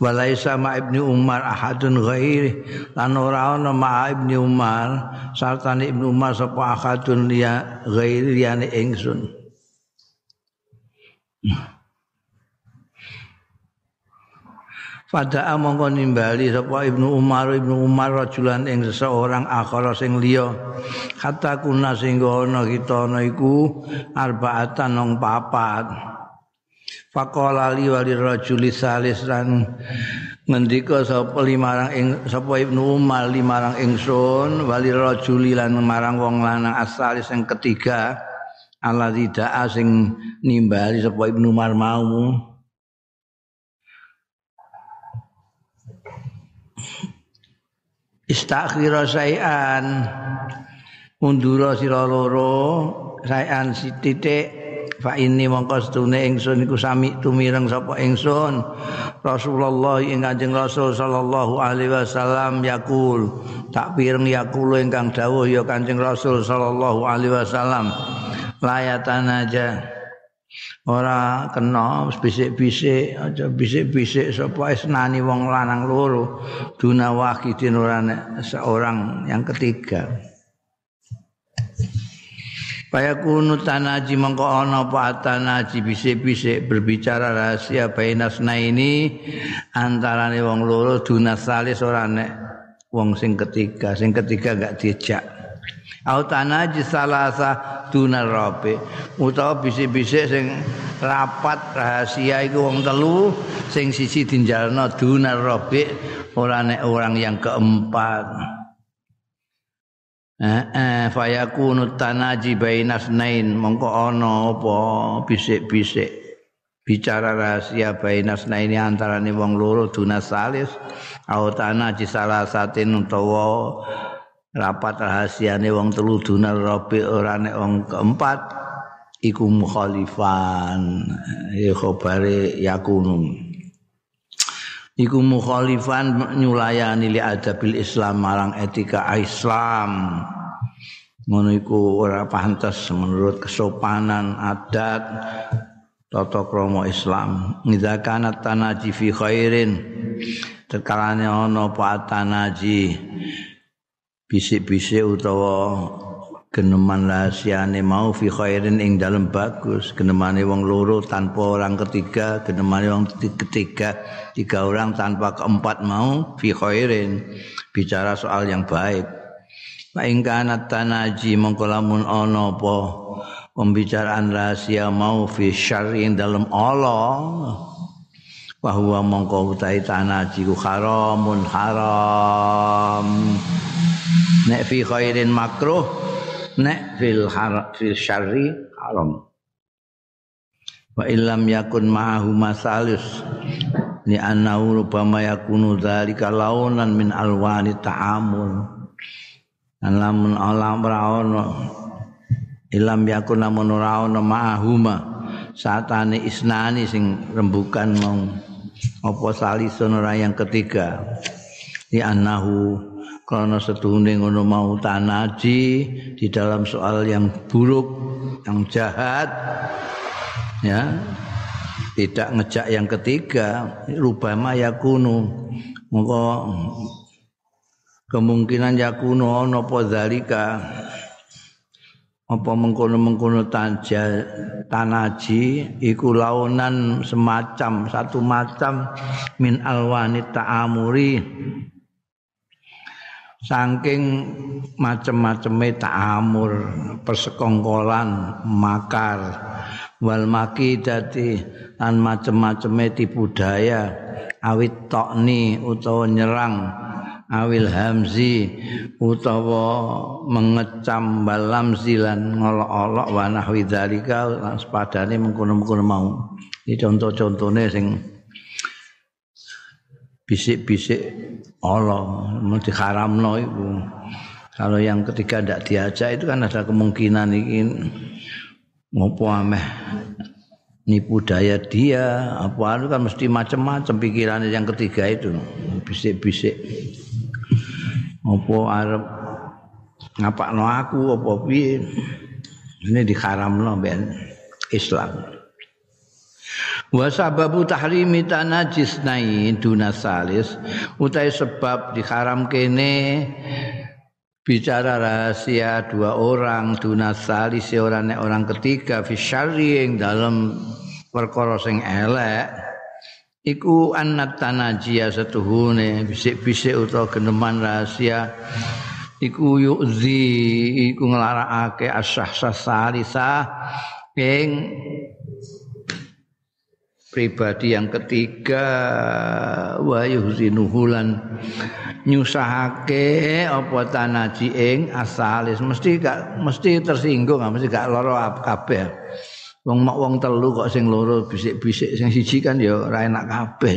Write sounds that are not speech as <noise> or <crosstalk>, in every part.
walaisa ma ibni Umar ahadun ghairi. Lan ora ana ma ibni Umar. Sartane ibni Umar sapa ahadun liya ghairi liyane ingsun. Pada mongko nimbali sapa Ibnu Umar. Ibnu Umar rajulan ing seseorang akhara sing liya. Kata kuna sing ana kita ana iku arbaatan nang papat Faqala li wali rajuli salis lan ngendika sapa limarang ing sapa Ibnu Umar limarang ingsun wali rajuli lan marang wong lanang asalis sing ketiga Allah tidak sing nimbali sapa Ibnu Umar mau Istakhira sayan undura sira loro sayan sititik fa ini mongko setune ingsun iku sami tumireng sapa ingsun. Rasulullah ing Kanjeng Rasul sallallahu alaihi wasallam yakul tak pireng yakul ingkang dawuh ya Kanjeng Rasul sallallahu alaihi wasallam. Layatan aja. Ora kena bisik-bisik aja bisik-bisik sapa esnani wong lanang loro. Duna wahidin ora seorang yang ketiga Paya kunu tanaji mengko ana apa tanaji bisik-bisik berbicara rahasia bainasna ini antarane wong loro dunasalis ora nek wong sing ketiga, sing ketiga gak diejak. Au tanaji salasa dunar rabi utawa bisik-bisik sing rapat rahasia iku wong telu sing sisi dinjalno dunar rabi ora nek orang yang keempat. Eh, eh fayakunu tanaji bainas nain mongko ana apa bisik-bisik. Bicara rahasia bainas nain antarane wong loro dunas salis. Au tanaji salah satin utawa rapat rahasiane wong telu dunar rabi ora nek wong keempat iku mukhalifan. Ya khabare yakunum iku mukhalifan nyulayani li adabil Islam marang etika Islam ngono iku ora pantes menurut kesopanan adat tata krama Islam. Idza kana tanaji fi khairin tekalane ana apa tanaji bisik-bisik utawa geneman rahasiane mau fi khairin ing dalem bagus. Genemane wong loro tanpa orang ketiga genemane wong ketiga tiga orang tanpa keempat mau fi khairin. Bicara soal yang baik fa ing kana tanaji mongko lamun ana apa? Pembicaraan rahasia mau fi syarri ing dalem Allah. Bahwa mongko utahe tanaji ku haramun haram. Nek fi khairin makruh nek fil har fil syarri haram. Wa illam yakun ma'ahu masalus ni annahu rubama yakunu dzalika launan min alwani ta'amul lamun alam raono illam yakun lamun raono ma'ahuma. Satane isnani sing rembukan mau. Apa salisun ora yang ketiga? Ni annahu karena setuhune ngono mau tanaji di dalam soal yang buruk, yang jahat, ya. Tidak ngejak yang ketiga, rubama yakunu, mongko kemungkinan yakunu ono apa zalika. Apa mengkono-mengkono tanja tanaji iku launan semacam satu macam min alwani ta'amuri. Saking macem-maceme ta'amur persekongkolan makar wal makidati lan macem-maceme tipu daya awit tokni utawa nyerang awil hamzi utawa mengecam balam zilan ngolok-olok wa nahwi dzalika lan sepadane mengkono-mengkono mau. Ini contoh-contohnya sing bisik-bisik Allah mau diharamno itu kalau yang ketiga tidak diajak itu kan ada kemungkinan ini ngopo ameh nipu daya dia apa itu kan mesti macam-macam pikirannya yang ketiga itu bisik-bisik ngopo arep ngapakno aku apa piye? Ini diharamno ben Islam. Wa sababu tahrimi tanajis nai dunasalis utai sebab diharam kene bicara rahasia dua orang dunasalis orang orang ketiga fi syarri dalam perkara sing elek iku annat tanajia setuhune bisik-bisik utawa geneman rahasia. Iku yu'zi iku nglarakake asah salisa ing pribadi yang ketiga. Wa yuhzinuhulan nyusahake apa tanaji ing asalis. Mesti gak mesti tersinggung mesti gak loro kabeh wong mak wong telu kok sing loro bisik-bisik sing siji kan ya ora enak kabeh.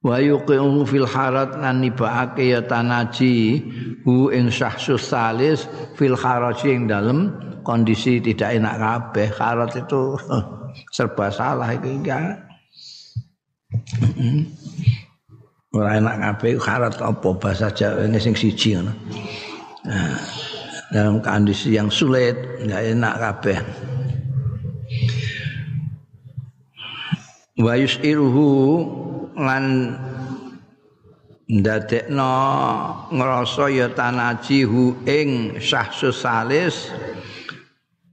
Wa yuqimu fil harat lan nibaake ya tanaji hu ing syahsus salis fil haraj ing dalem kondisi tidak enak kabeh. Harat itu <laughs> serba salah iki kan. Ora enak kabeh. Karat apa? Bahasa Jawa sing siji ngono. Nah, dalam kondisi yang sulit, enggak enak kabeh. Wa yusiruhu lan ndadekno ngrasa ya tanajihu ing syahsus salis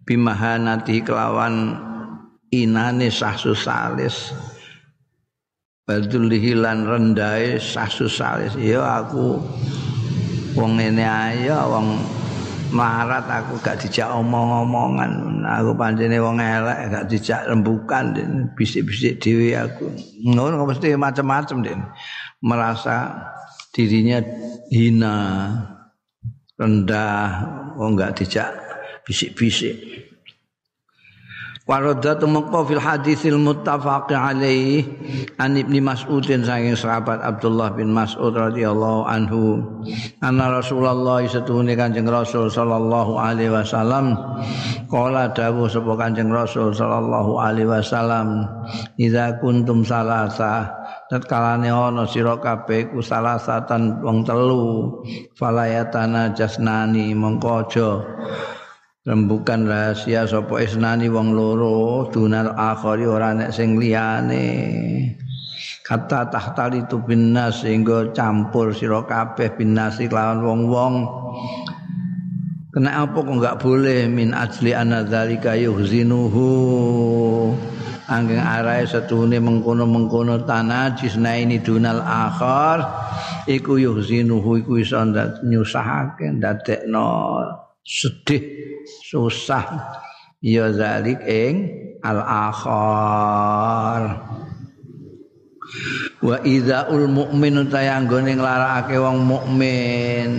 bimahanati kelawan inane sahsus salis badul hilan rendai sahsus salis ya aku wong ngene ae wong marat aku gak dijak omong-omongan. Aku pancene wong elek gak dijak rembukan bisik-bisik dhewe aku. Ngono mesti macam-macam den merasa dirinya hina rendah wong gak dijak bisik-bisik Waradatu mengko fil hadisil muttafaq alaih an Ibnu Mas'udin saking sahabat Abdullah bin Mas'ud radhiyallahu anhu. Anna Rasulullah setuhune Kanjeng Rasul sallallahu alaihi wasallam. Qala dawuh sapa Kanjeng Rasul sallallahu alaihi wasallam idza kuntum salasa. Tatkalane ana sira kabeh ku salasatan wong telu. Falayatana jasnani mengko aja rembukan rahasia sapa isnani wong loro dunal akhari ora nek sing liyane. Kata tahtali tu binas sehingga campur sira kabeh binasi lawan wong-wong. Kena apa kok enggak boleh? Min ajli anadzalika yuhzinuhu. Angin arahe setuhune mengkono-mengkono tanah jisna ini dunal akhar. Iku yuhzinuhu iku iso nyusahake ndadekno sedih susah. Ya zalik ing al akhar wa idzaul mukminu tayanggone nglarakake wong mukmin.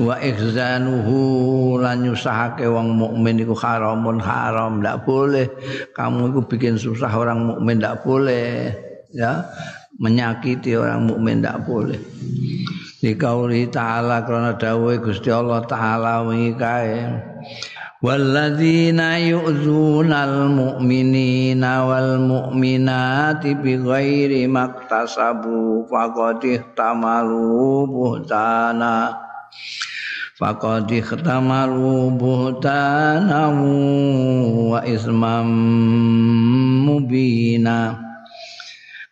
Wa ihzanuhu lan nyusahake wong mukmin iku haramun haram ndak boleh. Kamu iku bikin susah orang mukmin ndak boleh. Ya menyakiti orang mukmin ndak boleh. Di kauli ta'ala karena dawai Gusti Allah ta'ala wingi kae. Walladzina yu'zunal mu'minina wal mu'minati bi ghairi maktasabu faqad ihtamalu buhtana. Faqad ihtamalu buhtana wa ismam mubina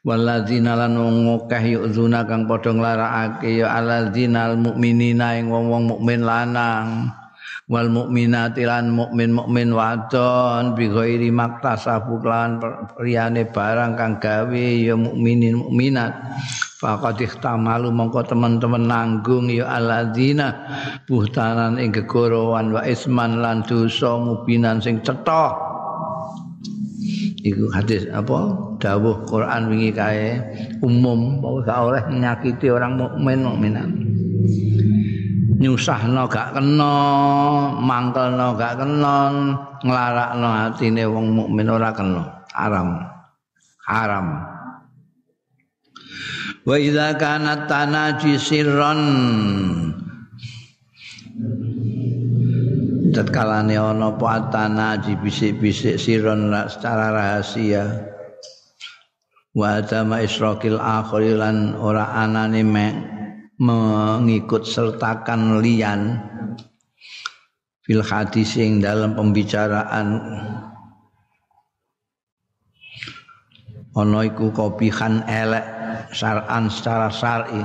waladzina lan ngokeh yuzuna kang padha nglarakake ya aladzina almu'minina ing wong-wong mukmin lanang. Wal mukminati lan mukmin mukmin wadon bi ghairi maktasabu lan priyane barang kang gawe ya mukminin mukminat faqad ihtamalu mongko teman-teman nanggung ya aladzina buhtanan ing gegorowan wa isman lan dosa mubinan sing cetha iku hadis apa? Dawuh Quran wingi kae umum bahwa gak oleh menyakiti orang mukmin mukminan. Nyusahno gak kena mangkelno gak kena nglarakno atine wong mukmin ora kena. Haram. Haram. Wa idza kana tanaji sirran tatkalane ana apa atana bisik-bisik siron secara rahasia. Wa adama israkil akhir lan ora anane mengikut sertakan lian fil hadis dalam pembicaraan ana iku kopihan elek syar'an secara syar'i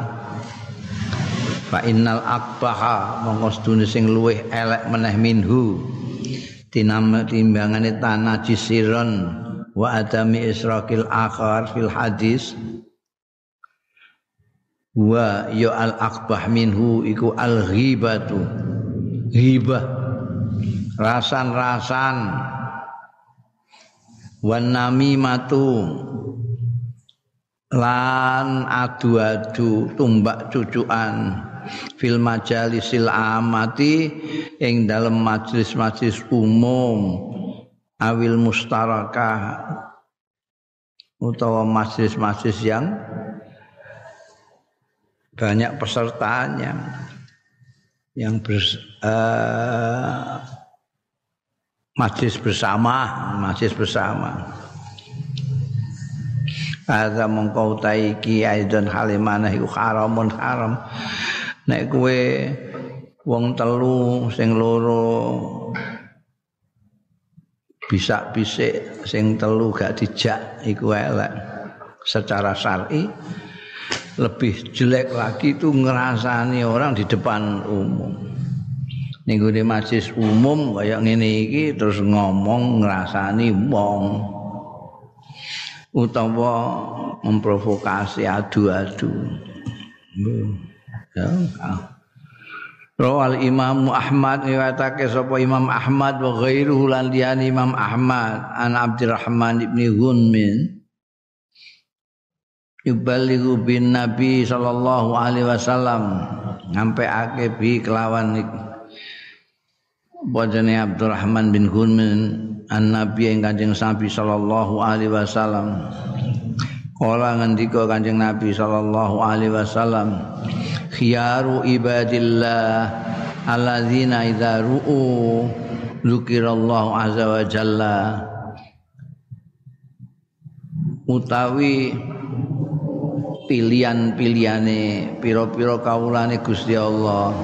fa innal aqbaha mongko sedune sing luweh elek meneh minhu. Tinam timbangane tanah jisiron wa adami israqil akhar fil hadis. Wa ya al aqbah minhu iku al ghibatu. Ghibah rasan-rasan. Wan namimatu lan adu-adu tumbak cucuan fil majalisil amati ing dalam majelis-majelis umum awil mustarakah utawa majelis-majelis yang banyak pesertanya yang ber, uh, majlis bersama majlis bersama Ada mongko taiki aidon halimana iku haramun haram. Nek kowe wong telu sing loro bisa bisik sing telu gak dijak iku elek secara syar'i lebih jelek lagi itu ngerasani orang di depan umum. Ning di majlis umum kayak ngene iki terus ngomong ngerasani wong. utawa memprovokasi adu-adu. Ya. Rawal Imam Ahmad riwayatake sapa Imam Ahmad wa ghairuhu lan Imam Ahmad an Abdurrahman ibni Gunmin yubalighu bin Nabi sallallahu alaihi wasallam sampai ake bi kelawan Bojone Abdurrahman bin Gunmin an Nabi yang Kanjeng Nabi sallallahu alaihi wasallam. Kala ngendika Kanjeng Nabi sallallahu alaihi wasallam, khiyaru ibadillah alladzina idza ru'u dzukirallahu azza wa jalla. Utawi pilihan-pilihane pira-pira kawulane Gusti Allah.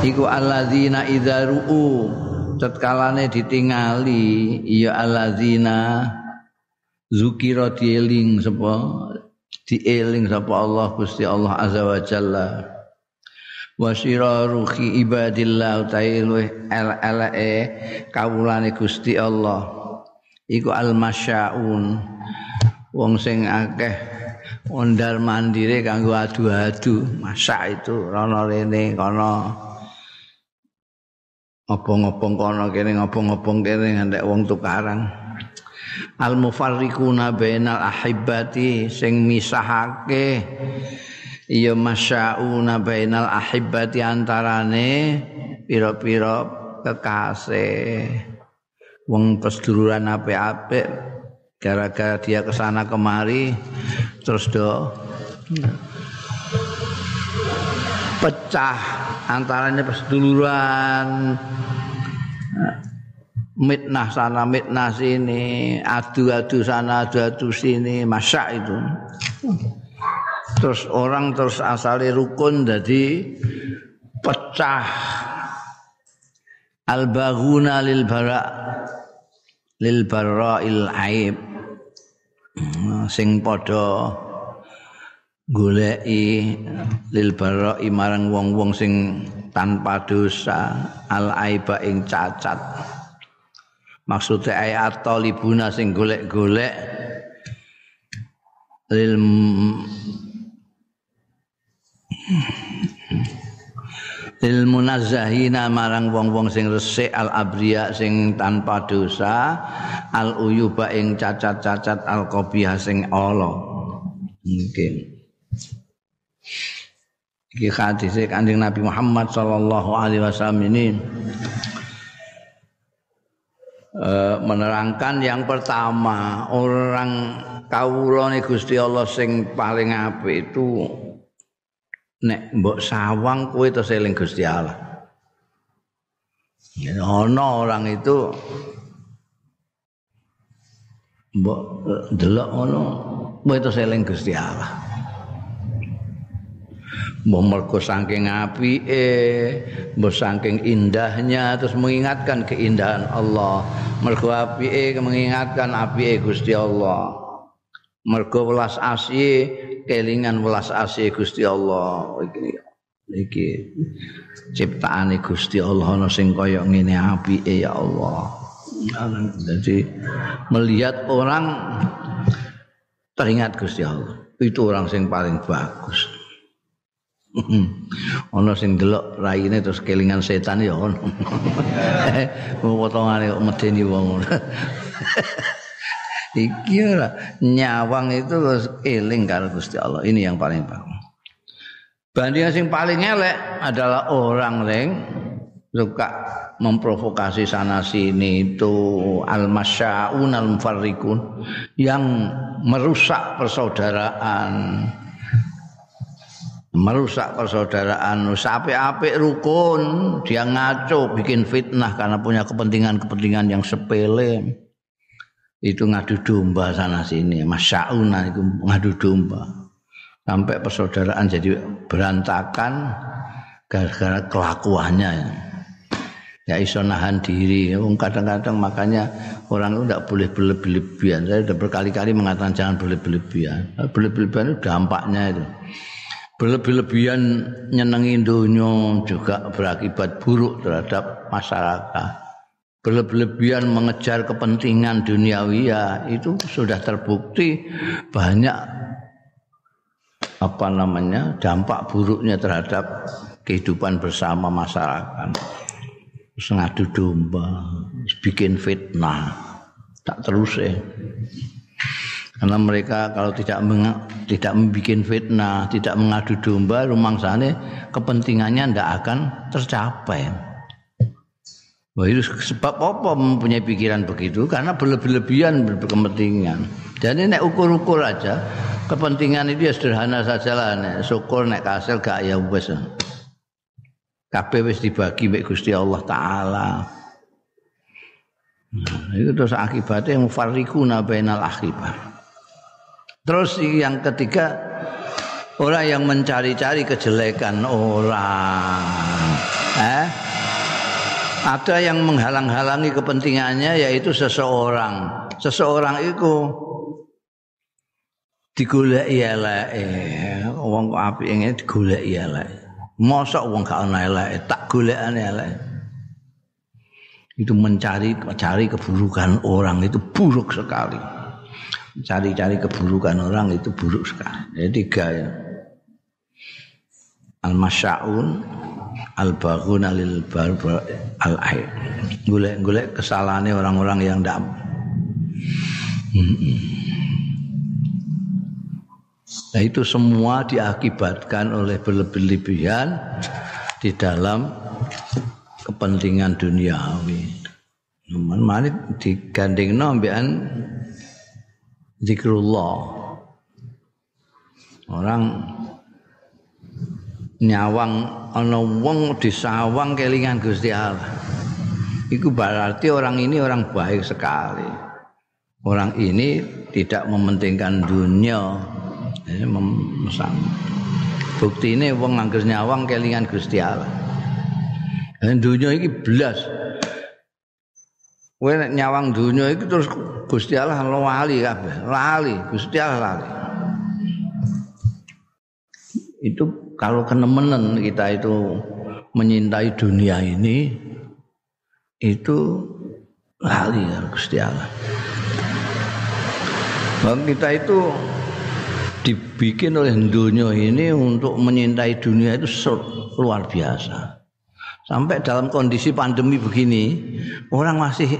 Iku alladzina idza ru'u tetkalane ditingali ya alladzina zukira dieling sapa dieling sapa Allah Gusti Allah azza wa jalla. Wa siraruhi ibadillah ta'ala el-eleke kawulane Gusti Allah. Iku al-masyaun. Wong sing akeh ondar mandire kanggo adu-adu. Masak itu rono rene kono. Ngobong-ngobong kono kene ngobong-ngobong kene ngantek wong tukaran al mufarriquna bainal ahibbati sing misahake. Ya masyauna bainal ahibbati antarane pira-pira kekasih. Wong peseduluran apik-apik gara-gara dia ke sana kemari terus do pecah antaranya perseduluran mitnah sana mitnah sini adu-adu sana adu-adu sini masak itu. Terus orang terus asali rukun jadi pecah. Al baghuna lil bara lil il aib. Sing padha goleki lil barai marang wong-wong sing tanpa dosa al aiba ing cacat maksudnya ayat talibuna sing golek-golek. Lil lil munazzahina marang wong-wong sing resik al abriya sing tanpa dosa al uyuba ing cacat-cacat al qabihah sing ala. Mungkin. Iki hadis Kanjeng Nabi Muhammad sallallahu alaihi wasallam ini uh, menerangkan yang pertama orang kawulane Gusti Allah sing paling apik itu nek mbok sawang kowe terus eling Gusti Allah. Ono orang itu mbok delok ono kowe terus eling Gusti Allah. Mbok mergo saking apike mbok saking indahnya terus mengingatkan keindahan Allah. Mergo apike mengingatkan apike Gusti Allah. Mergo welas asih kelingan welas asih Gusti Allah. Iki iki ciptaane Gusti Allah ana sing kaya ngene apike ya Allah. Jadi melihat orang teringat Gusti Allah. Itu orang sing paling bagus ono sing delok raine terus kelingan setan ya ono. <laughs> Potongane kok medeni wong. <laughs> Iki ora nyawang itu terus eling karo Gusti Allah. Ini yang paling bagus. Bandingan sing paling elek adalah orang yang suka memprovokasi sana sini itu al-masyaun al-mufarrikun yang merusak persaudaraan merusak persaudaraan. Sampai-apik rukun. Dia ngaco bikin fitnah karena punya kepentingan-kepentingan yang sepele. Itu ngadu domba sana sini. Masyauna itu ngadu domba. Sampai persaudaraan jadi berantakan gara-gara kelakuannya. Ya iso nahan diri. Kadang-kadang makanya orang itu tidak boleh berlebihan saya sudah berkali-kali mengatakan jangan berlebihan berlebihan itu dampaknya itu berlebih-lebihan nyenengi dunia juga berakibat buruk terhadap masyarakat. Berlebih-lebihan mengejar kepentingan duniawi ya itu sudah terbukti banyak apa namanya dampak buruknya terhadap kehidupan bersama masyarakat. Sengadu domba, bikin fitnah, tak terus ya. Karena mereka kalau tidak meng, tidak membuat fitnah, tidak mengadu domba, rumah sana kepentingannya tidak akan tercapai. Wah itu sebab apa mempunyai pikiran begitu? Karena berlebih-lebihan berkepentingan. Jadi nek ukur-ukur aja, kepentingan itu ya sederhana saja lah. Nek syukur nek kasil gak ya wes. Kabeh dibagi mek Gusti Allah taala. Nah, itu terus akibatnya mufarriquna bainal akhibah. Terus yang ketiga orang yang mencari-cari kejelekan orang. Eh? Ada yang menghalang-halangi kepentingannya yaitu seseorang. Seseorang itu digoleki eleke. Wong kok apik ngene digoleki eleke. Mosok wong gak ana eleke, tak golekane eleke. Itu mencari mencari keburukan orang itu buruk sekali. Cari-cari keburukan orang itu buruk sekali. Jadi tiga ya. Al-masyaun, al-baghun alil barbar al-aib. Golek-golek kesalahannya orang-orang yang tidak Nah itu semua diakibatkan oleh berlebih-lebihan di dalam kepentingan duniawi. Namun mari digandeng nombian zikrullah. Orang nyawang ana wong disawang kelingan Gusti Allah. Iku berarti orang ini orang baik sekali. Orang ini tidak mementingkan dunia. Bukti ini wong nganggur nyawang kelingan Gusti Allah. Dan dunia ini belas. Kowe nyawang dunia itu terus Gusti Allah lali kabeh, lali, Gusti Allah lali. Itu kalau kenemenen kita itu menyintai dunia ini itu lali ya Gusti Allah. Bang kita itu dibikin oleh dunia ini untuk menyintai dunia itu luar biasa. Sampai dalam kondisi pandemi begini, orang masih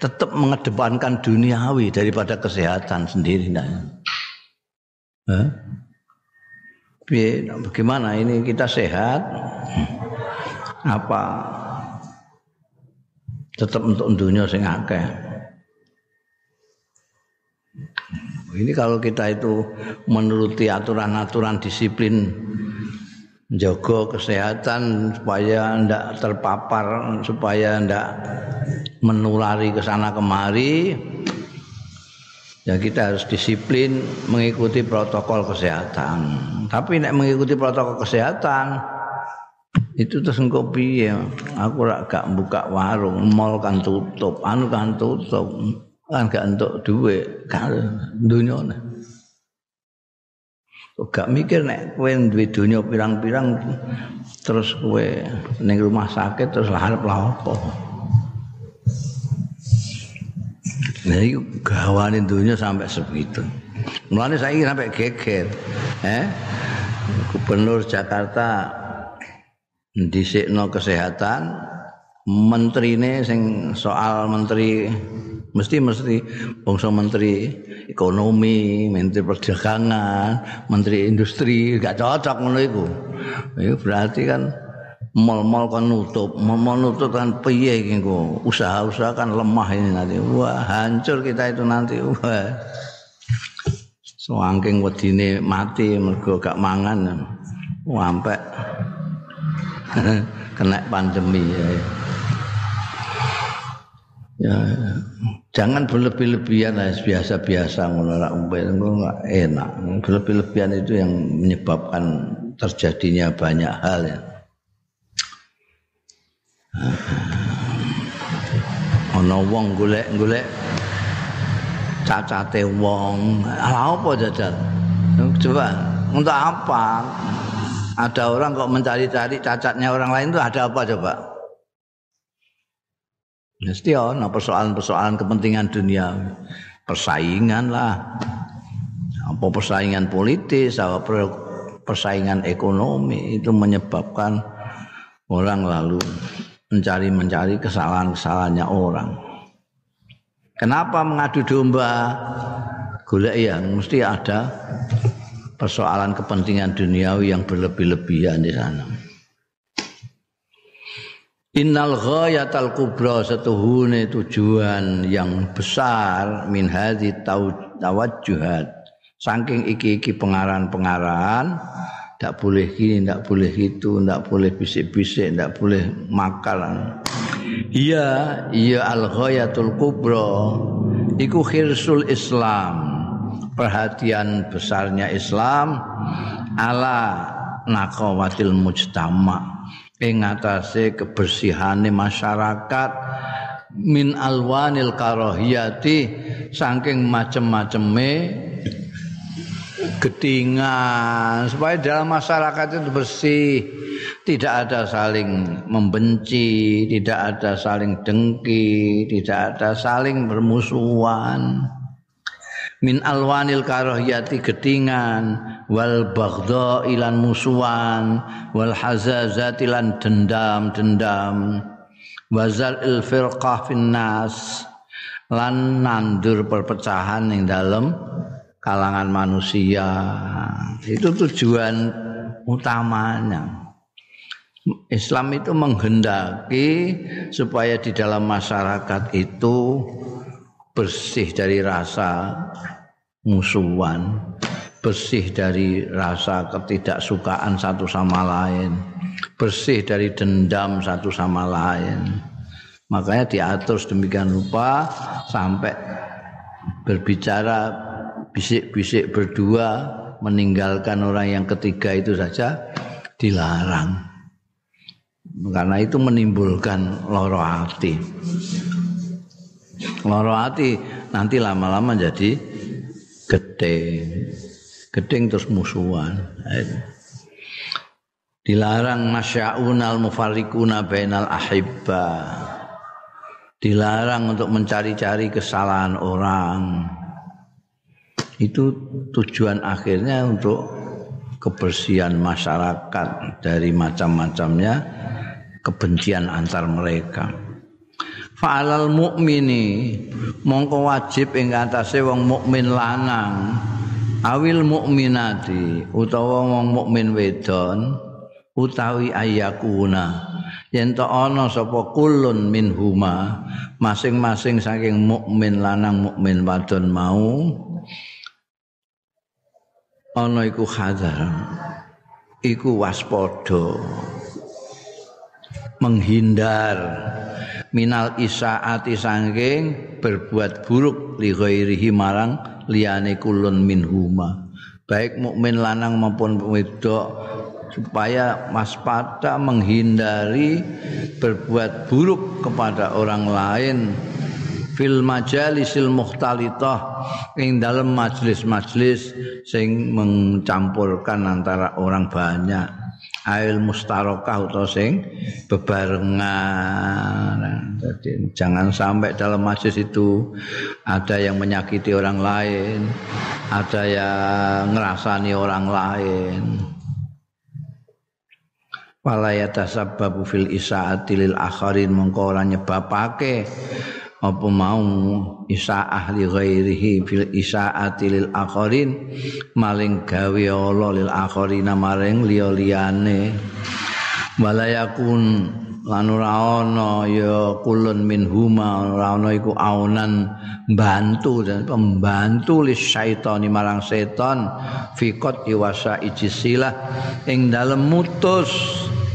tetap mengedepankan duniawi daripada kesehatan sendiri. Nah. Bagaimana ini kita sehat? Apa tetap untuk dunia sing akeh? Ini kalau kita itu menuruti aturan-aturan disiplin jaga kesehatan supaya ndak terpapar supaya ndak menulari ke sana kemari. Ya kita harus disiplin mengikuti protokol kesehatan. Tapi nek mengikuti protokol kesehatan itu terus engko piye? Aku rak buka warung mall tutup anu kan tutup kan gak entuk duit kan dunyane gak mikir nek kowe duwe donya pirang-pirang terus kowe ning rumah sakit terus harap lah apa Nah, itu gawane dunia sampai segitu. Mulane saya sampai geger. Eh? Gubernur Jakarta ndisikno kesehatan, menterine sing soal menteri mesti mesti bangsa menteri ekonomi, menteri perdagangan, menteri industri gak cocok ngono iku. Itu berarti kan mal-mal kan nutup, mal-mal nutup kan piye iki Usaha-usaha kan lemah ini nanti. Wah, hancur kita itu nanti. Wah. Sewangking wedine mati mergo gak mangan. Sampai <laughs> kena pandemi ya. Ya, jangan berlebih-lebihan lah biasa-biasa ngono ora enggak enak. Berlebih-lebihan itu yang menyebabkan terjadinya banyak hal ya. Ana wong golek-golek cacate wong. Apa jajal? Coba untuk apa? Ada orang kok mencari-cari cacatnya orang lain itu ada apa coba? Mesti ana persoalan-persoalan kepentingan dunia, persaingan lah. Apa persaingan politis, apa persaingan ekonomi itu menyebabkan orang lalu mencari-mencari kesalahan-kesalahannya orang. Kenapa mengadu domba? Golek ya, mesti ada persoalan kepentingan duniawi yang berlebih-lebihan di sana. Innal ghayatal kubra setuhune tujuan yang besar min hadhi tawajjuhat saking iki-iki pengaran-pengaran tidak boleh gini, tidak boleh itu, tidak boleh bisik-bisik, tidak boleh makal. Iya, iya al ghayatul kubra iku khirsul Islam. Perhatian besarnya Islam ala naqawatil mujtama' ing atase kebersihane masyarakat min alwanil karahiyati saking macem-maceme gedingan. Supaya dalam masyarakat itu bersih tidak ada saling membenci tidak ada saling dengki tidak ada saling bermusuhan min alwanil karahiyati gedingan wal baghdha ilan musuhan wal hazazat ilan dendam dendam wazal il firqah finnas lan nandur perpecahan yang dalam kalangan manusia. Itu tujuan utamanya. Islam itu menghendaki supaya di dalam masyarakat itu bersih dari rasa musuhan, bersih dari rasa ketidaksukaan satu sama lain, bersih dari dendam satu sama lain. Makanya diatur sedemikian rupa sampai berbicara bisik-bisik berdua meninggalkan orang yang ketiga itu saja dilarang. Karena itu menimbulkan loro hati loro ati nanti lama-lama jadi gedeng gedeng terus musuhan. Dilarang al mufarriquna bainal ahibba. Dilarang untuk mencari-cari kesalahan orang. Itu tujuan akhirnya untuk kebersihan masyarakat dari macam-macamnya kebencian antar mereka fa'alal mukmini mongko wajib ing atase wong mukmin lanang. Awil mukminati utawa wong mukmin wedon utawi ayakuna. Yen to ana sapa kulun minhuma masing-masing saking mukmin lanang mukmin wadon mau ana iku hadar iku waspada. Menghindar minal isaati sangking berbuat buruk li ghairihi marang liyane kulun minhuma. Baik mukmin lanang maupun wedok supaya waspada menghindari berbuat buruk kepada orang lain. Fil majalisil mukhtalitah ing dalam majlis-majlis sing mencampurkan antara orang banyak ail mustarokah atau sing bebarengan. Jadi jangan sampai dalam majlis itu ada yang menyakiti orang lain, ada yang ngerasani orang lain. Wala yatasabbabu fil isaati lil akharin mongko ora nyebabake apa mau isa ahli ghairihi fil isaati lil akharin? Maling gawe Allah lil akharina maring liya liyane wala yakun lan ora ana ya kulun min huma ora ana iku aunan bantu dan pembantu li syaitani marang setan fikot iwasa ijisilah ing dalem mutus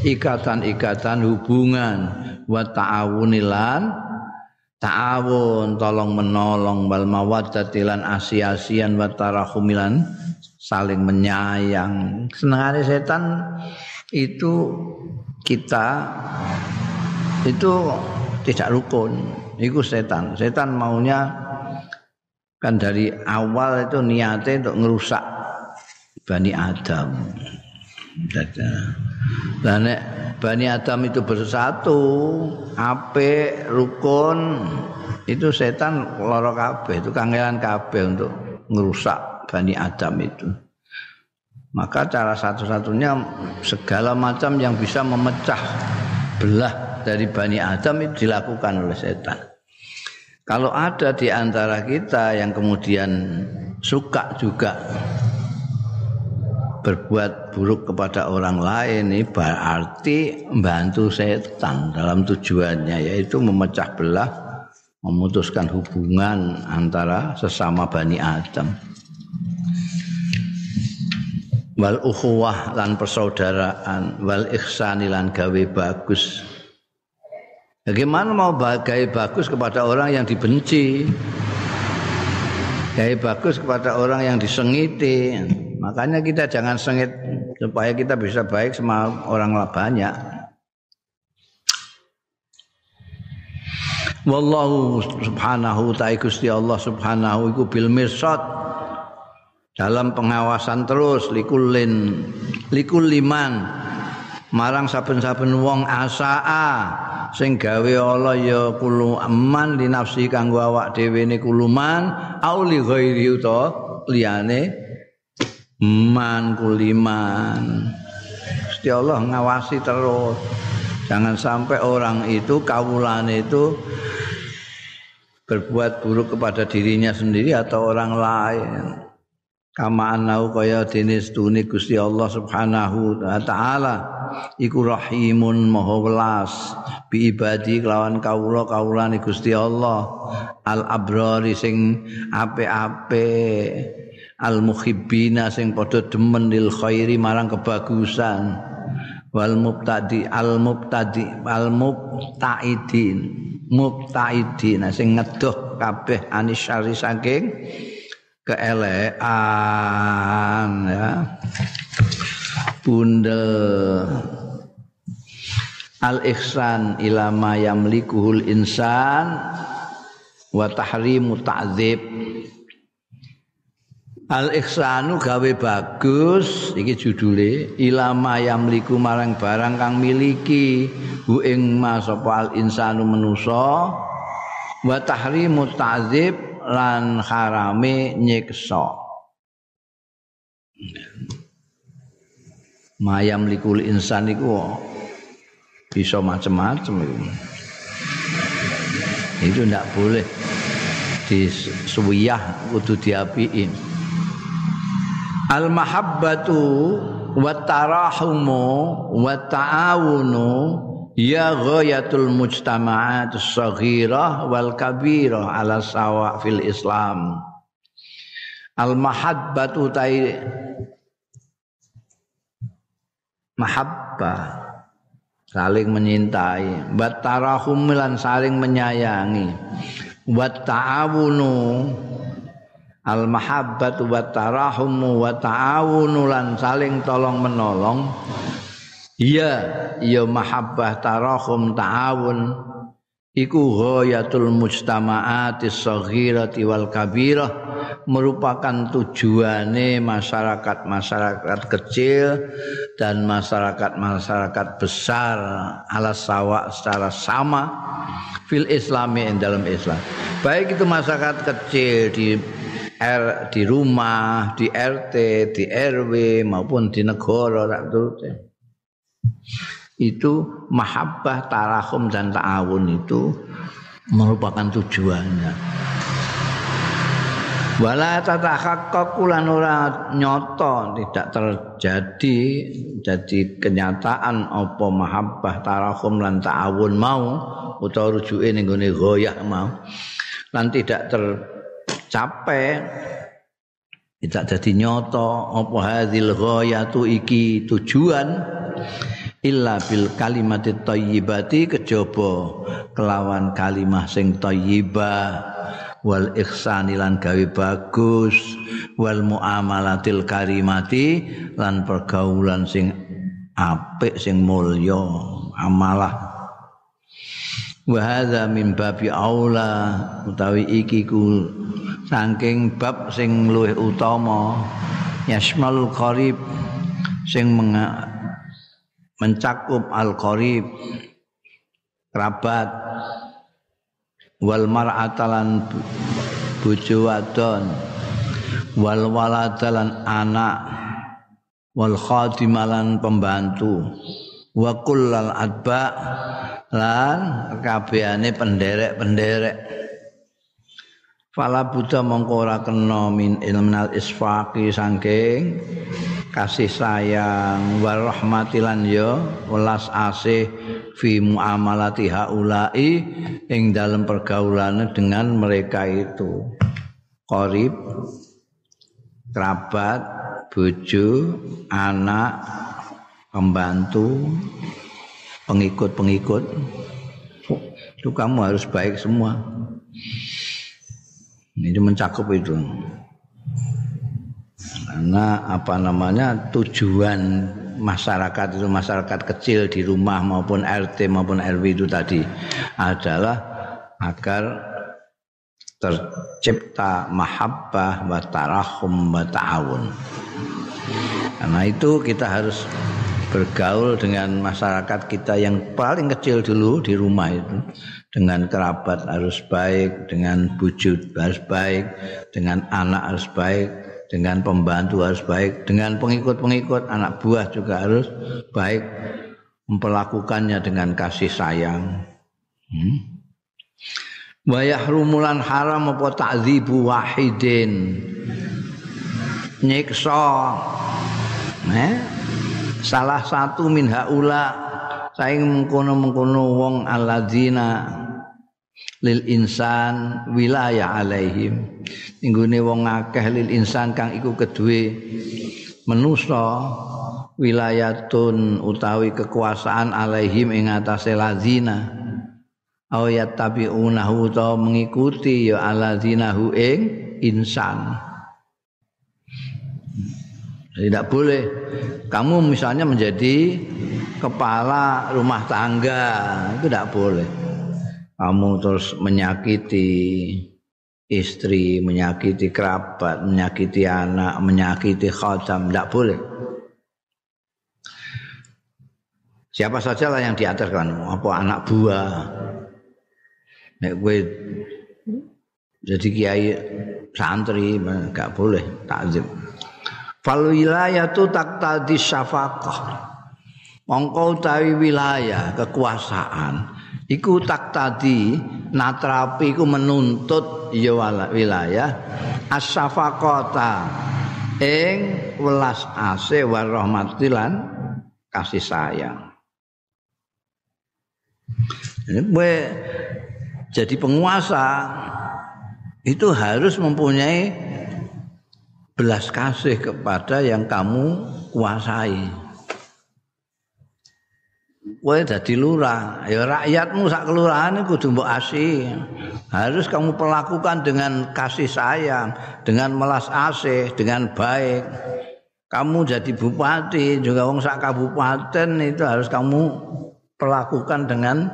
ikatan-ikatan hubungan wa ta'awunilan ta'awun tolong menolong wal mawaddati lan asiasian wa tarahumilan saling menyayang. Senengane setan itu kita itu tidak rukun. Itu setan. Setan maunya kan dari awal itu niatnya untuk ngerusak Bani Adam dan Bani Adam itu bersatu, ape rukun itu setan loro kabeh, itu kangelan kabeh untuk ngerusak Bani Adam itu. Maka cara satu-satunya segala macam yang bisa memecah belah dari Bani Adam itu dilakukan oleh setan. Kalau ada di antara kita yang kemudian suka juga berbuat buruk kepada orang lain ini berarti membantu setan dalam tujuannya yaitu memecah belah memutuskan hubungan antara sesama Bani Adam. Wal ukhuwah lan persaudaraan wal ihsani lan gawe bagus. Bagaimana mau gawe bagus kepada orang yang dibenci? Gawe bagus kepada orang yang disengiti Makanya kita jangan sengit supaya kita bisa baik sama orang banyak. Wallahu subhanahu Gusti Allah subhanahu iku bil mirsad dalam pengawasan terus likulin likul liman marang saben-saben wong asaa sing gawe Allah ya kulu aman di nafsi kanggo awak dhewe ne kuluman au li ghairi uta liyane man kuliman. Gusti Allah ngawasi terus. Jangan sampai orang itu kawulane itu berbuat buruk kepada dirinya sendiri atau orang lain. Kama anau kaya dene stune Gusti Allah Subhanahu wa taala iku rahimun maha welas. Bi ibadi kelawan kawula kawulane Gusti Allah. Al abrari sing apik-apik al muhibbina sing padha demen lil khairi marang kebagusan. Wal mubtadi al mubtadi al mubtaidin mubtaidin sing ngedoh kabeh anisyari saking keelekan ya. Bundel. Al ihsan ila ma yamlikuhul insan wa tahrimu ta'dzib Al ihsanu gawe bagus iki judule ilama yamliku marang barang kang miliki. Hu ing mas al insanu manusa wa tahrimu ta'dzib lan harame nyiksa. Mayam likul insan iku bisa macam-macam itu. itu ndak boleh disuwiyah kudu diapiin al mahabbatu wa tarahumu wa ta'awunu ya ghayatul mujtama'at saghirah wal kabirah ala sawa fil islam. Al mahabbatu tai mahabbah saling menyintai. Wa tarahum saling menyayangi. Wa ta'awunu al mahabbatu wa tarahumu wa ta'awunu lan saling tolong menolong. Iya iya mahabbah tarahum ta'awun. Iku ghayatul mujtama'ati shaghirati wal kabirah. Merupakan tujuane masyarakat-masyarakat kecil dan masyarakat-masyarakat besar. Ala sawa secara sama. Fil islami dalam Islam. Baik itu masyarakat kecil di R, di rumah, di RT, di RW maupun di negara tak Itu mahabbah, tarahum dan ta'awun itu merupakan tujuannya. Wala tatahaqqaqu lan ora nyata tidak terjadi jadi kenyataan apa mahabbah tarahum lan ta'awun mau utawa rujuke ning gone ghoyah mau lan tidak tercapai tidak jadi nyata apa hadzal ghayatu iki tujuan? Illa bil kalimati thayyibati kejaba kelawan kalimah sing thayyibah wal ihsani lan gawe bagus. Wal muamalatil karimati lan pergaulan sing apik sing mulya. Amalah wa hadza min babi aula utawi iki ku saking bab sing luwih utama yasmalul qarib sing mencakup al qarib kerabat wal mar'atalan bojo wadon wal waladalan anak wal khadimalan pembantu wa kullal adba lan kabehane penderek-penderek. Fala buta mongko ora kena min ilminal isfaqi saking kasih sayang. Warahmatilan ya welas asih fi muamalati haulai ing dalam pergaulan dengan mereka itu. Qarib kerabat bojo anak pembantu pengikut-pengikut. Itu kamu harus baik semua. Ini mencakup itu. Karena apa namanya tujuan masyarakat itu masyarakat kecil di rumah maupun RT maupun RW itu tadi adalah agar tercipta mahabbah wa tarahum wa ta'awun. Karena itu kita harus bergaul dengan masyarakat kita yang paling kecil dulu di rumah itu dengan kerabat harus baik, dengan bujut harus baik, dengan anak harus baik, dengan pembantu harus baik, dengan pengikut-pengikut anak buah juga harus baik memperlakukannya dengan kasih sayang. Hmm? Wa yahrumulan haram apa ta'dzibu wahidin. Nyiksa. Eh? Salah satu min haula saing mengkono-mengkono wong alladzina lil insan wilayah alaihim. Inggune wong akeh lil insan kang iku kedue manusa wilayatun utawi kekuasaan alaihim ing atase lazina aw yattabi'unahu ta mengikuti ya alazinahu ing insan tidak boleh kamu misalnya menjadi kepala rumah tangga itu tidak boleh kamu terus menyakiti istri, menyakiti kerabat, menyakiti anak, menyakiti khadam, tidak boleh. Siapa saja lah yang diaturkan, apa anak buah. Nek gue jadi kiai santri enggak boleh takzim. Fal wilayatu taqtadi syafaqah. Mongko utawi wilayah kekuasaan iku tak tadi natrapi iku menuntut ya wilayah asafakota ing welas ase warahmatilan kasih sayang ini jadi penguasa itu harus mempunyai belas kasih kepada yang kamu kuasai. kowe dadi lurah. Ya rakyatmu sak kelurahan kudu mbok asih harus kamu perlakukan dengan kasih sayang dengan melas asih dengan baik. Kamu jadi bupati juga wong sak kabupaten itu harus kamu perlakukan dengan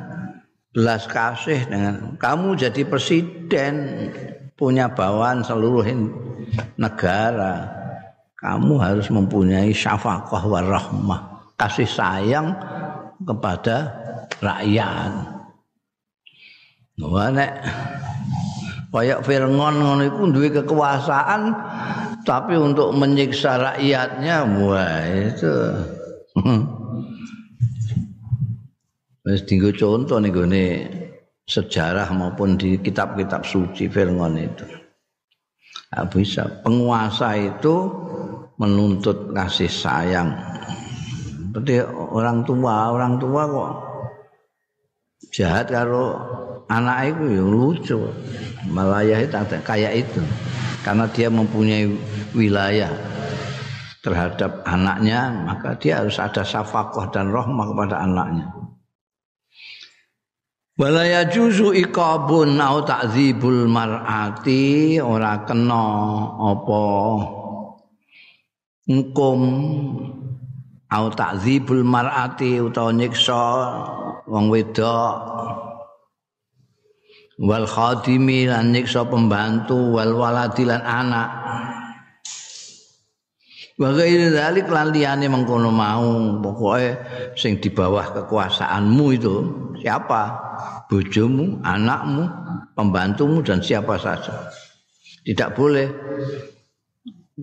belas kasih dengan kamu jadi presiden punya bawaan seluruh negara. Kamu harus mempunyai syafaqah warahmah kasih sayang kepada rakyat. Wah nek kayak Fir'aun ngono iku duwe kekuasaan tapi untuk menyiksa rakyatnya wah itu. <laughs> Wis dienggo contoh nih gone sejarah maupun di kitab-kitab suci Fir'aun itu. Nah, bisa penguasa itu menuntut kasih sayang. Seperti orang tua, orang tua kok jahat kalau anak itu ya lucu malayah itu kayak itu karena dia mempunyai wilayah terhadap anaknya maka dia harus ada syafakoh dan rahmah kepada anaknya Walaya juzu ikabun au ta'zibul mar'ati ora kena apa? Hukum au ta'zibul mar'ati utawa nyiksa wong wedok. Wal khadimi lan nyiksa pembantu wal waladi lan anak. Wa ghairi dzalik lan liyane mengkono mau. Pokoke sing di bawah kekuasaanmu itu siapa bojomu anakmu pembantumu dan siapa saja. Tidak boleh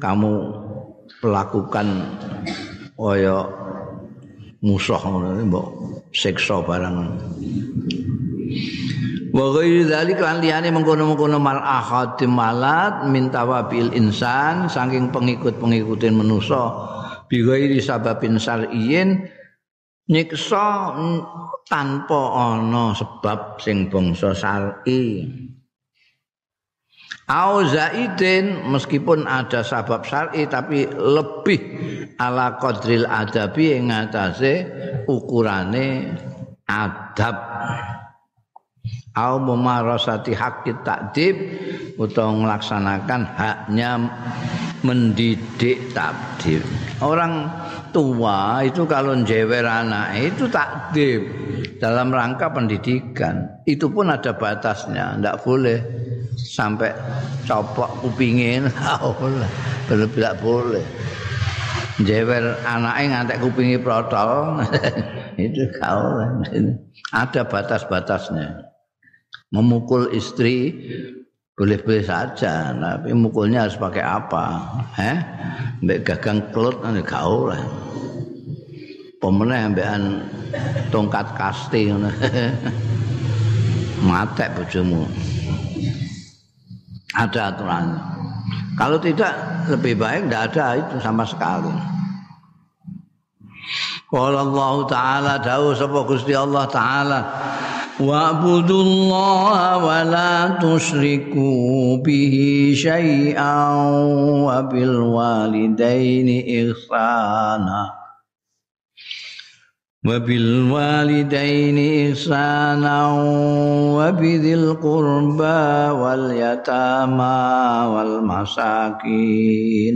kamu melakukan kaya musuh mbok siksa barang. Wa ghairi dzalik lan liyane mengkono-mengkono mal ahadim malat min tawabil insan saking pengikut-pengikutin manusa bi ghairi sababin syar'iyyin nyiksa tanpa ana sebab sing bangsa syar'i au zaidin meskipun ada sebab syar'i tapi lebih ala qadril adabi ing ngatasé ukurane adab. Au memarasati hakit takdib utawa melaksanakan haknya mendidik takdib orang tua itu kalau jewer anak itu takdib dalam rangka pendidikan. Itu pun ada batasnya tidak boleh sampai copok kupingin <laughs> boleh tidak boleh. Jewer anaknya ngantek kupingi protol. <laughs> Itu kau. Ada batas-batasnya. Memukul istri boleh-boleh saja tapi mukulnya harus pakai apa? Eh mbek gagang kelut ane gak pemenang ambekan tongkat kasti ngono. <laughs> Matek bojomu. Ada aturan. Kalau tidak lebih baik tidak ada itu sama sekali. Qala Allah Ta'ala dawuh sapa Gusti Allah Ta'ala واعبدوا الله ولا تشركوا به شيئا وبالوالدين إحسانا. وبالوالدين إحسانا وبذي القربى واليتامى والمساكين.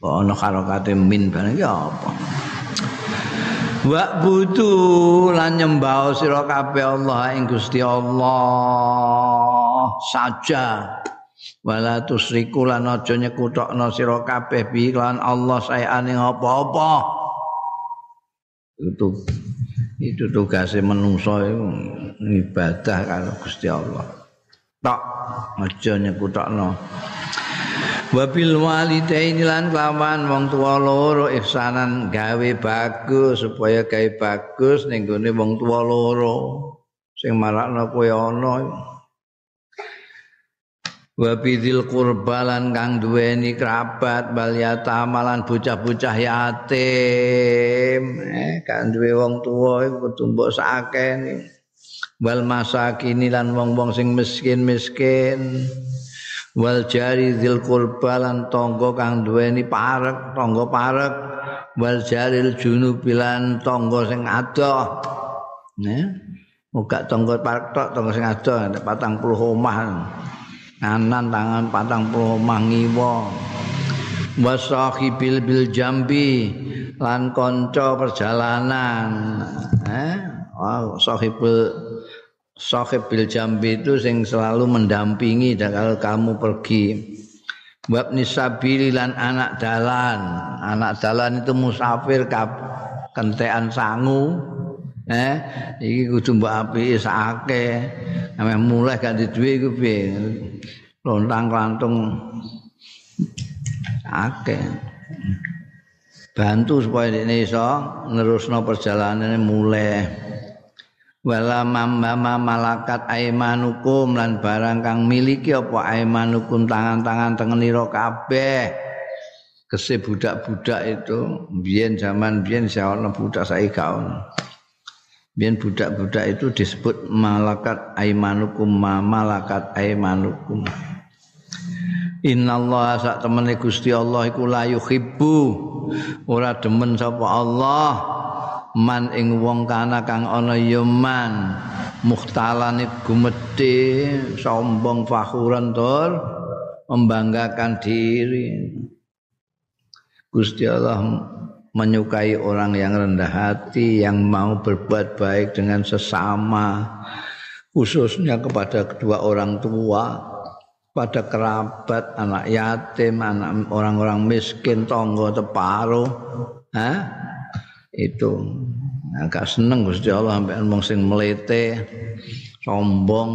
ana harokate min barang ya apa? Wa budu lan nyembah sira kabeh Allah ing Gusti Allah saja. Wala tusriku lan aja nyekutokno sira kabeh bi lan Allah sayane apa-apa. Itu itu tugasnya menungso ibadah kalau Gusti Allah. Tak aja nyekutokno Wabil walidaini lan lawan wong tua loro ihsanan gawe bagus supaya gawe bagus ning gone wong tua loro. Sing marakno kowe ana. Wa bidil qurbalan kang duweni kerabat bal yatamalan bocah-bocah yatim. Eh kan duwe wong tua iku kudu mbok sakene wal masakini lan wong-wong sing miskin-miskin wal jari dzil qurba lan tangga kang duweni parek tangga parek. Wal jaril junubilan tangga sing adoh ya muga tangga parek tok tangga sing adoh 40 omah. Kanan tangan 40 omah ngiwa. Wasahibil bil jambi lan kanca perjalanan. Eh oh, sahibul sahib bil jambi itu sing selalu mendampingi dan kalau kamu pergi. Wab nisabili lan anak dalan. Anak dalan itu musafir kap kentean sangu. Eh iki kudu mbok api sakake. Ame mulai gak duwe iku piye? Lontang lantung akeh bantu supaya ini iso nerusno perjalanannya mulai wala mamma malakat aimanukum lan barang kang miliki apa aimanukum tangan-tangan tengenira kabeh. Kese budak-budak itu biyen zaman biyen ana budak saiki gak ono biyen budak-budak itu disebut malakat aimanukum ma malakat aimanukum. Innallaha sak temene Gusti Allah iku la yuhibbu. Ora demen sapa Allah man ing wong kana kang ana ya man muhtalan gumedhe sombong fakhuran tur membanggakan diri Gusti Allah menyukai orang yang rendah hati yang mau berbuat baik dengan sesama khususnya kepada kedua orang tua pada kerabat anak yatim anak orang-orang miskin tonggo teparo Hah? Itu. Agak seneng Gusti Allah sampai wong sing melete sombong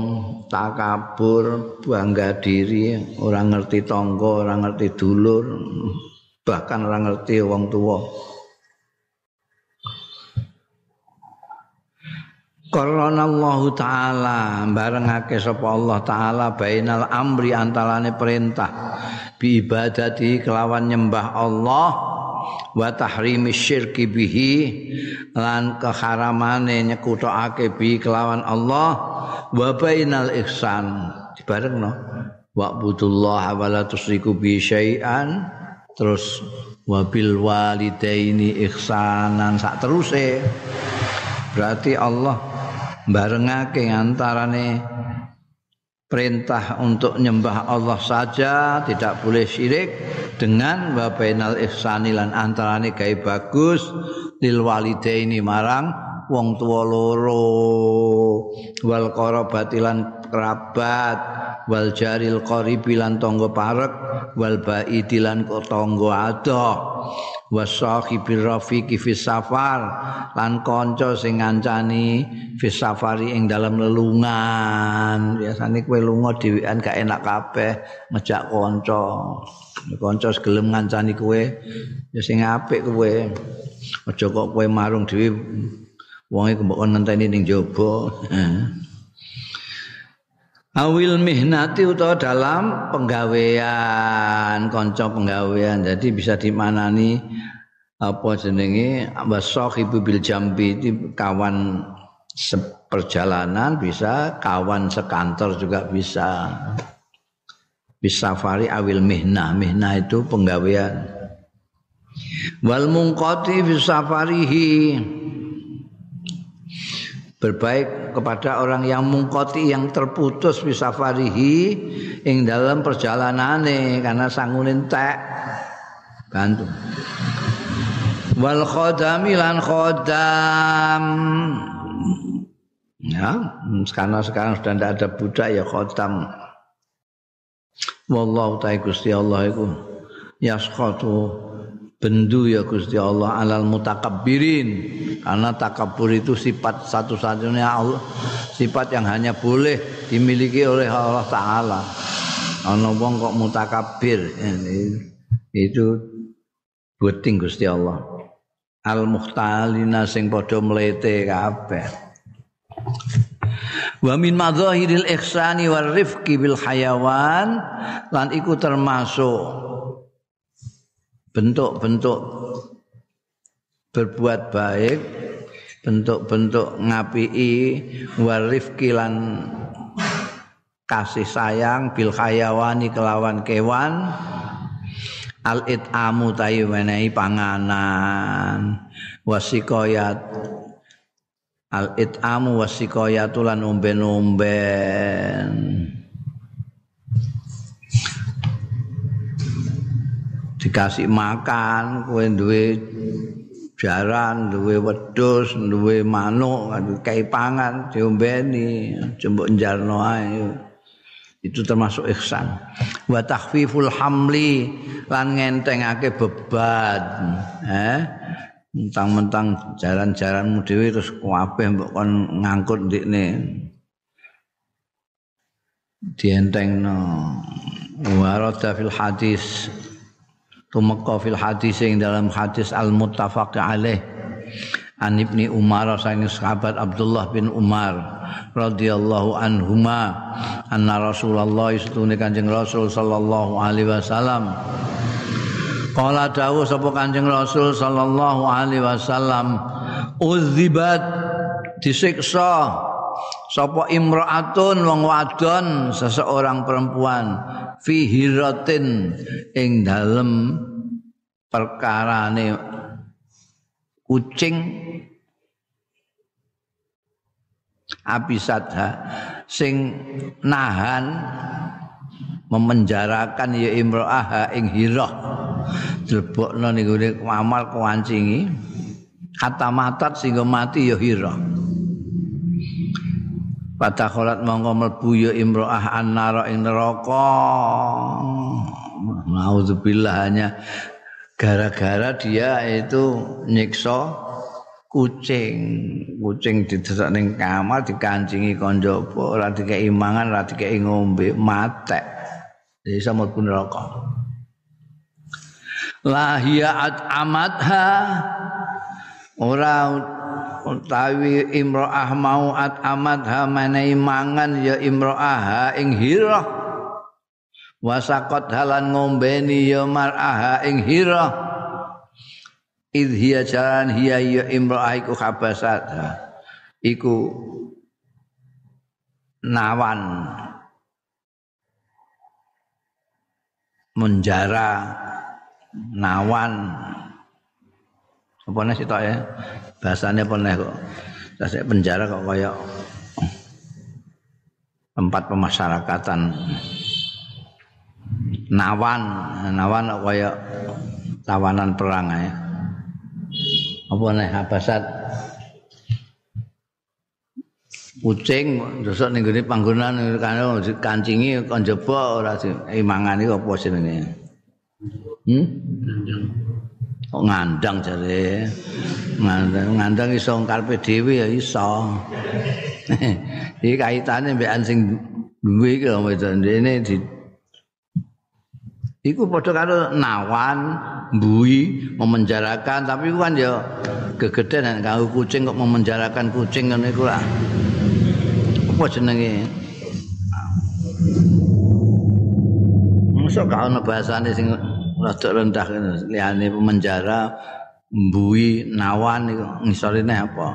takabur bangga diri orang ngerti tonggo orang ngerti dulur bahkan orang ngerti wong tua Karena Allah Ta'ala barengake sapa Allah Ta'ala bainal amri antarane perintah bi ibadati kelawan nyembah Allah wa tahrimi syirki bihi lan keharamane nyekutake bi kelawan Allah. Wa bainal ihsan. Dibarengno. Wa budullah wa la tusriku bi syai'an. Terus wa bil walidaini ihsanan sak teruse berarti Allah barengake antarane perintah untuk nyembah Allah saja tidak boleh syirik dengan bainal ihsani lan antarane gawe bagus lil walidaini marang wong tua loro. Wal qarabati lan kerabat wal jaril qaribi lan tangga parek wal baidi lan tangga adoh. Wasahibi rafiqi fis safar lan kanca sing ngancani fis safari ing dalam lelungan. Biasane kowe lunga dhewean gak enak kabeh ngejak kanca. Kanca gelem ngancani kowe ya sing apik kowe. Aja kok kowe marung dhewe wonge mbok ngenteni ning jaba awil mihnati utawa dalam penggawean kanca penggawean. Jadi bisa dimanani apa jenenge? Wasahibu bil jambi itu kawan perjalanan bisa kawan sekantor juga bisa. Bisa fari awil mihna mihna itu penggawean. Wal mungqati fi safarihi berbaik kepada orang yang mungkoti yang terputus bisa farihi ing dalam perjalanan karena sangunin tek. Gantung. Wal khodami lan khodam. Ya karena sekarang sudah tidak ada budak ya khodam. Wallahu ta'ala Gusti Allah iku yaskhatu bendu ya Gusti Allah alal mutakabbirin. Karena takabur itu sifat satu-satunya Allah sifat yang hanya boleh dimiliki oleh Allah taala. Ana wong kok mutakabbir itu buating Gusti Allah. Al muhtalina sing padha mlete kabeh. Wa min madzahiril ihsani war bil hayawan lan iku termasuk bentuk-bentuk berbuat baik bentuk-bentuk ngapii warifki lan kasih sayang bil khayawani kelawan kewan al itamu tayu menehi panganan wasikoyat al itamu wasikoyatu lan umben-umben dikasih makan kowe duwe jaran duwe wedhus duwe manuk kae pangan diombeni jembok njalno ae. Itu termasuk ihsan. Wa takhfiful hamli lan ngentengake beban eh? Mentang-mentang jalan-jalanmu dhewe terus kabeh mbok kon ngangkut ndikne. Dientengno. Warada fil hadis tumeka fil hadis ing dalam hadis al muttafaq alaih. An ibni Umar saking sahabat Abdullah bin Umar radhiyallahu anhuma anna Rasulullah istune Kanjeng Rasul sallallahu alaihi wasallam. Kala dawuh sapa Kanjeng Rasul sallallahu alaihi wasallam uzibat disiksa sapa imraatun wong wadon seseorang perempuan fi hiratin ing dalem perkarane kucing abisadha sing nahan memenjarakan ya imro'ah ing hirah. Dilebokno niku amal kuancingi kata matat sehingga mati ya hirah Pada kholat monggo mlebu ya imro'ah annara ing neraka. Nauzubillah hanya gara-gara dia itu nyiksa kucing. Kucing didesak ning kamar dikancingi kon jaba, ora dikeki mangan, ora dikeki ngombe, matek. Sama pun neraka. Lahiyat amadha ora utawi imro'ah mau at amat ha menehi mangan ya imro'ah ing hirah. Wasakot halan ngombeni ya mar'ah ing hirah. Id hiya jalan hiya ya imro'ah iku khabasat iku nawan. Menjara nawan apa sih ya? Bahasanya pernah kok? Saya penjara kok kayak tempat pemasyarakatan. Nawan nawan kayak tawanan perang ya apa nih habasat kucing dosok ning gone panggonan kan kancingi kon jeba ora imangan iki apa jenenge? Hmm kok ngandang jare ngandang ngandang iso karepe dhewe ya iso iki kaitane mbek sing duwe iki lho dene di Iku padha karo nawan, mbui, memenjarakan, tapi kan ya gegeden nek kanggo kucing kok memenjarakan kucing ngene iku lah. Apa jenenge? Mosok gak ono bahasane sing rada rendah liyane penjara mbui nawan iku ngisorine apa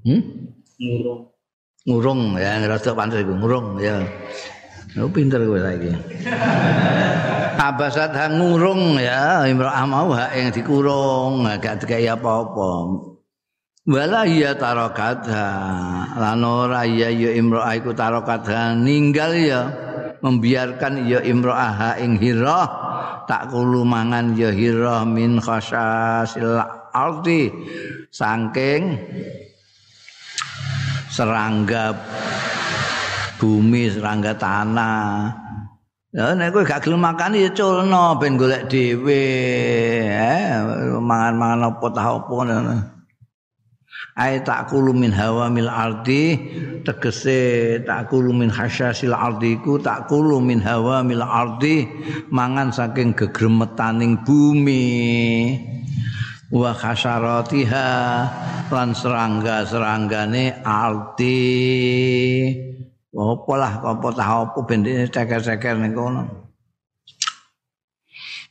Hmm? Ngurung. Ngurung ya rada pantes iku ngurung ya. Oh pinter kowe saiki. Abasat ngurung ya imra'ah mau hak yang dikurung gak dikai apa-apa. Wala iya tarokatha lan ora iya ya imra'ah iku tarokatha ninggal ya membiarkan ya imro'aha ing hirah. Tak kulu mangan ya hirah min khasasil ardi. Saking serangga bumi serangga tanah. Ya nek kowe gak gelem makan ya culno ben golek dhewe. Eh mangan-mangan apa tah apa ay takulu min hawamil ardi tegese takulu min hasyasil ardi ku takulu min hawamil ardi mangan saking gegremetaning bumi. Wa khasyaratiha lan serangga-seranggane ardi. Apa lah apa tah apa ben ceker-ceker ning kono.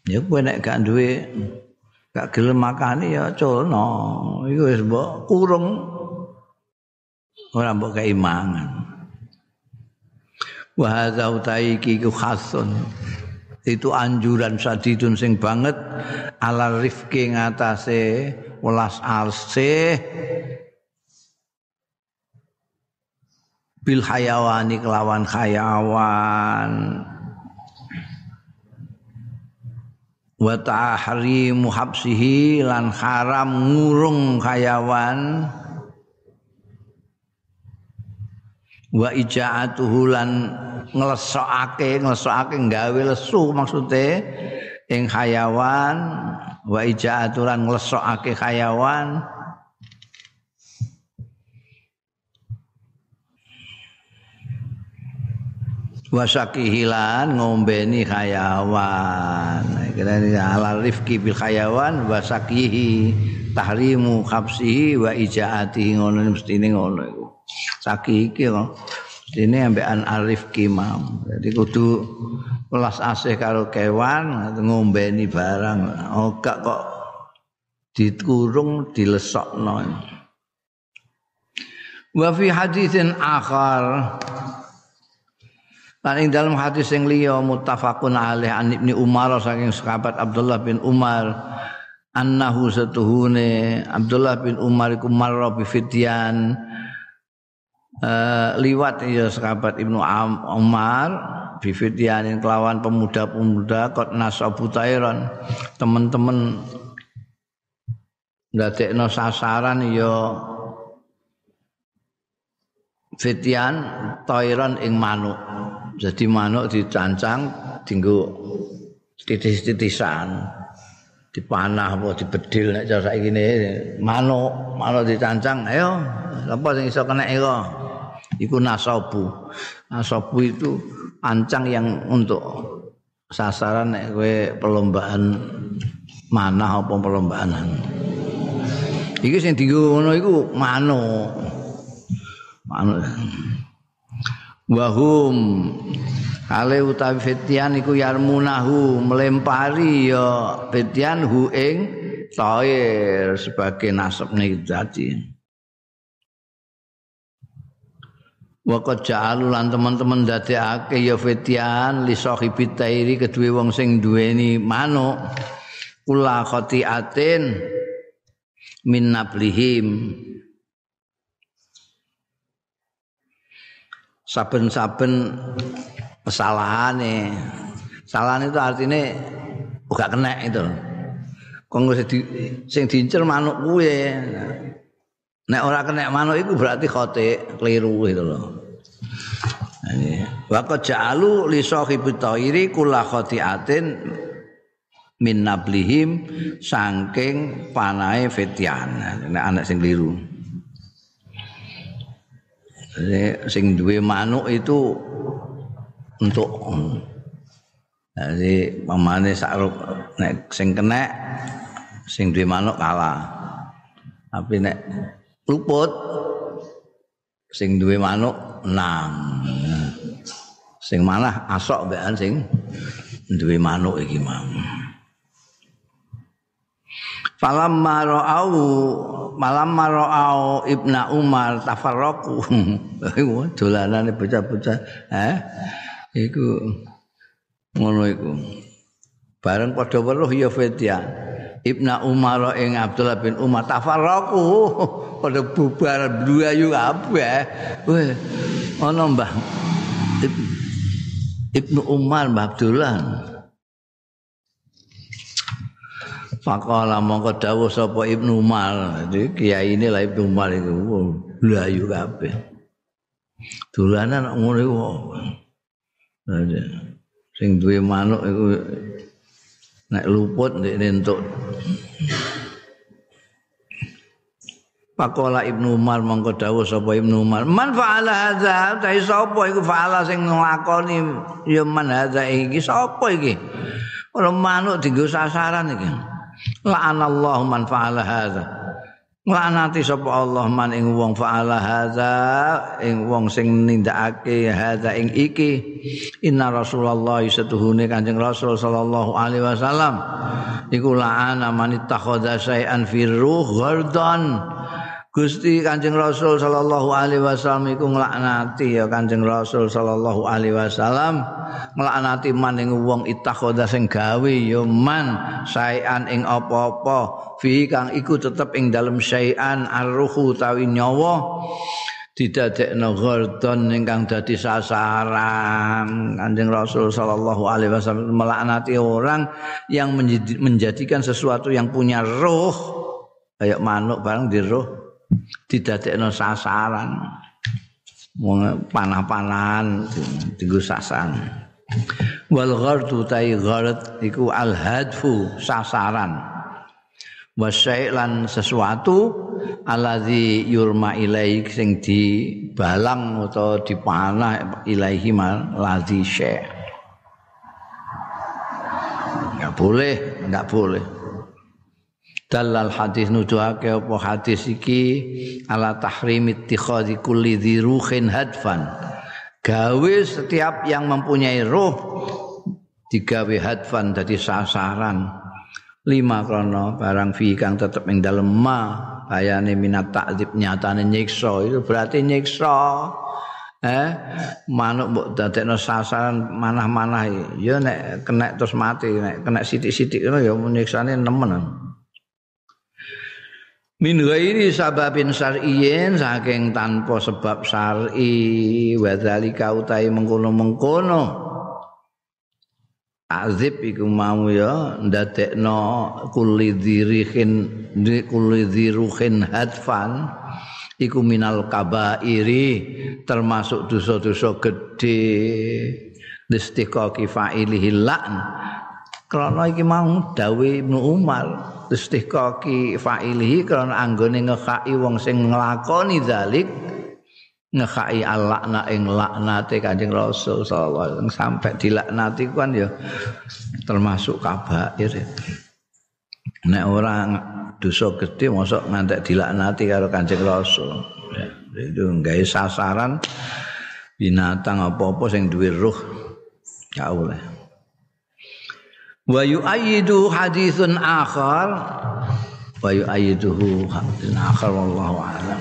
Ya kowe nek gak duwe gak gelem makani ya culno iku wis mbok kurung. Ora mbok keimangan wa hadza utaiki khasun. Itu anjuran sadidun sing banget. Ala rifki ngatasé welas alse bil hayawani kelawan hayawan wa tahrimu habsihi lan haram ngurung hayawan wa ijaatuhu lan nglesokake nglesokake gawe lesu maksude ing hayawan wa ijaatu lan nglesokake hayawan wasaki hilan ngombeni hayawan kira ala rifki bil hayawan wasakihi tahrimu khabsihi wa ijaatihi ngono mesti ngono iku. Saki iki kok dene ambekan arif kimam jadi kudu welas asih karo kewan ngombeni barang. Oh kok dikurung dilesokno. Wa fi haditsin akhar Lan ing dalam hadis sing liya muttafaqun alaih an Ibnu Umar saking sahabat Abdullah bin Umar annahu satuhune Abdullah bin Umar iku marra bi fityan uh, liwat ya sahabat Ibnu Umar bi fityanin kelawan pemuda-pemuda kot nasabu tairon teman-teman ndadekno sasaran ya fityan tairon ing manuk jadi manuk dicancang dinggo titis-titisan. Dipanah apa dibedil nek cara saiki manuk manuk dicancang ayo apa sing iso kena iko iku nasabu nasabu itu ancang yang untuk sasaran nek kowe perlombaan manah apa perlombaan iki sing dienggo ngono iku manuk. Manuk wahum. Ale utawi fitian iku yarmunahu melempari ya fitian hu ing tair sebagai nasab nih dadi Waqad ja'alu lan teman-teman dadekake ya fitian li sahibi tairi kedue wong sing duweni manuk kula khati'atin min nablihim saben-saben kesalahane. Kesalahan itu artinya gak kena itu. Di, sing diincer manuk kuwe. Nek ora kena manuk itu berarti khote keliru itu loh. Wa qad ja'alu li sahibi thairi kula khotiatin min nablihim saking panahe fitian. Nek anak sing keliru. Sing duwe manuk itu untuk jadi pamane sakruk nek sing kena sing duwe manuk kalah. Tapi nek luput sing duwe manuk nang sing malah asok mbekan sing duwe manuk iki mau Falam marau malam marau ibna Umar tafarroku <laughs> dolanan bocah-bocah eh? Iku ngono iku. Bareng padha weruh ya Fedia ibna Umar ing Abdullah bin Umar tafarroku <laughs> padha bubar bluayu kabeh weh ana Mbah Ibnu Umar Mbah Abdullah Faqala mongko dawuh sapa Ibnu Umar. Jadi kiai ini lah Ibnu Umar itu blayu kabeh. Dolanan ngono iku. Sing duwe manuk iku nek luput nek entuk. Pakola Ibnu Umar mongko dawuh sapa Ibnu Umar, "Man fa'ala hadza?" Ta sapa iku fa'ala sing nglakoni ya man hadza iki sapa iki? Ora manuk dienggo sasaran iki. La'anallahu man fa'ala hadza. Laknati sapa Allah man ing wong faala hadza ing wong sing nindakake hadza ing iki. Inna rasulullah satuhune kanjeng rasul sallallahu alaihi wasallam. Iku la'ana man ittakhadha syai'an fi ruh ghardan Gusti Kanjeng Rasul sallallahu alaihi wasallam iku nglaknati ya Kanjeng Rasul sallallahu alaihi wasallam nglaknati maning wong ittakhadha sing gawe ya man saean ing apa-apa fi kang iku tetep ing dalem saean arruhu tawi nyawa didadekno gordon ingkang dadi sasaran. Kanjeng Rasul sallallahu alaihi wasallam melaknati orang yang menjadikan sesuatu yang punya roh kayak manuk barang di roh didadekno sasaran. Panah-panahan dienggo sasaran. Wal ghardu tai ghard iku al hadfu sasaran. Wasyailan sesuatu alladzi yurma ilaik sing dibalang atau dipanah ilaihi mal ladzi syai. Enggak boleh enggak boleh dalal hadis nuduhake apa hadis iki? Ala tahrim ittikhadhi kulli dhiruhin hadfan. Gawe setiap yang mempunyai roh digawe hadfan dadi sasaran. Lima krono barang fi kang tetep ing dalem ma bayane minat takzib nyatane nyiksa. Itu berarti nyiksa. Eh manuk mbok dadekno sasaran manah-manah ya nek kena terus mati nek kena sithik-sithik ngono ya nyiksane nemen min ghairi sababin syar'iyyin saking tanpa sebab syar'i wa dzalika utai mengkono-mengkono. Azib iku mau ya ndadekno kulli dziruhin hadfan iku minal kabairi termasuk dosa-dosa gedhe listiqaqi fa'ilihi la'n krana iki mau dawe Ibnu Umar istihqaqi fa'ilihi karena anggone ngekai wong sing nglakoni zalik ngekai alakna ing laknate Kanjeng Rasul sallallahu alaihi wasallam. Sampai dilaknati kan ya termasuk kabair nek orang dosa gede mosok ngantek dilaknati karo Kanjeng Rasul. Itu gawe sasaran binatang apa-apa sing duwe ruh. Ya oleh ويؤيده حديث آخر. ويؤيده حديث آخر والله أعلم.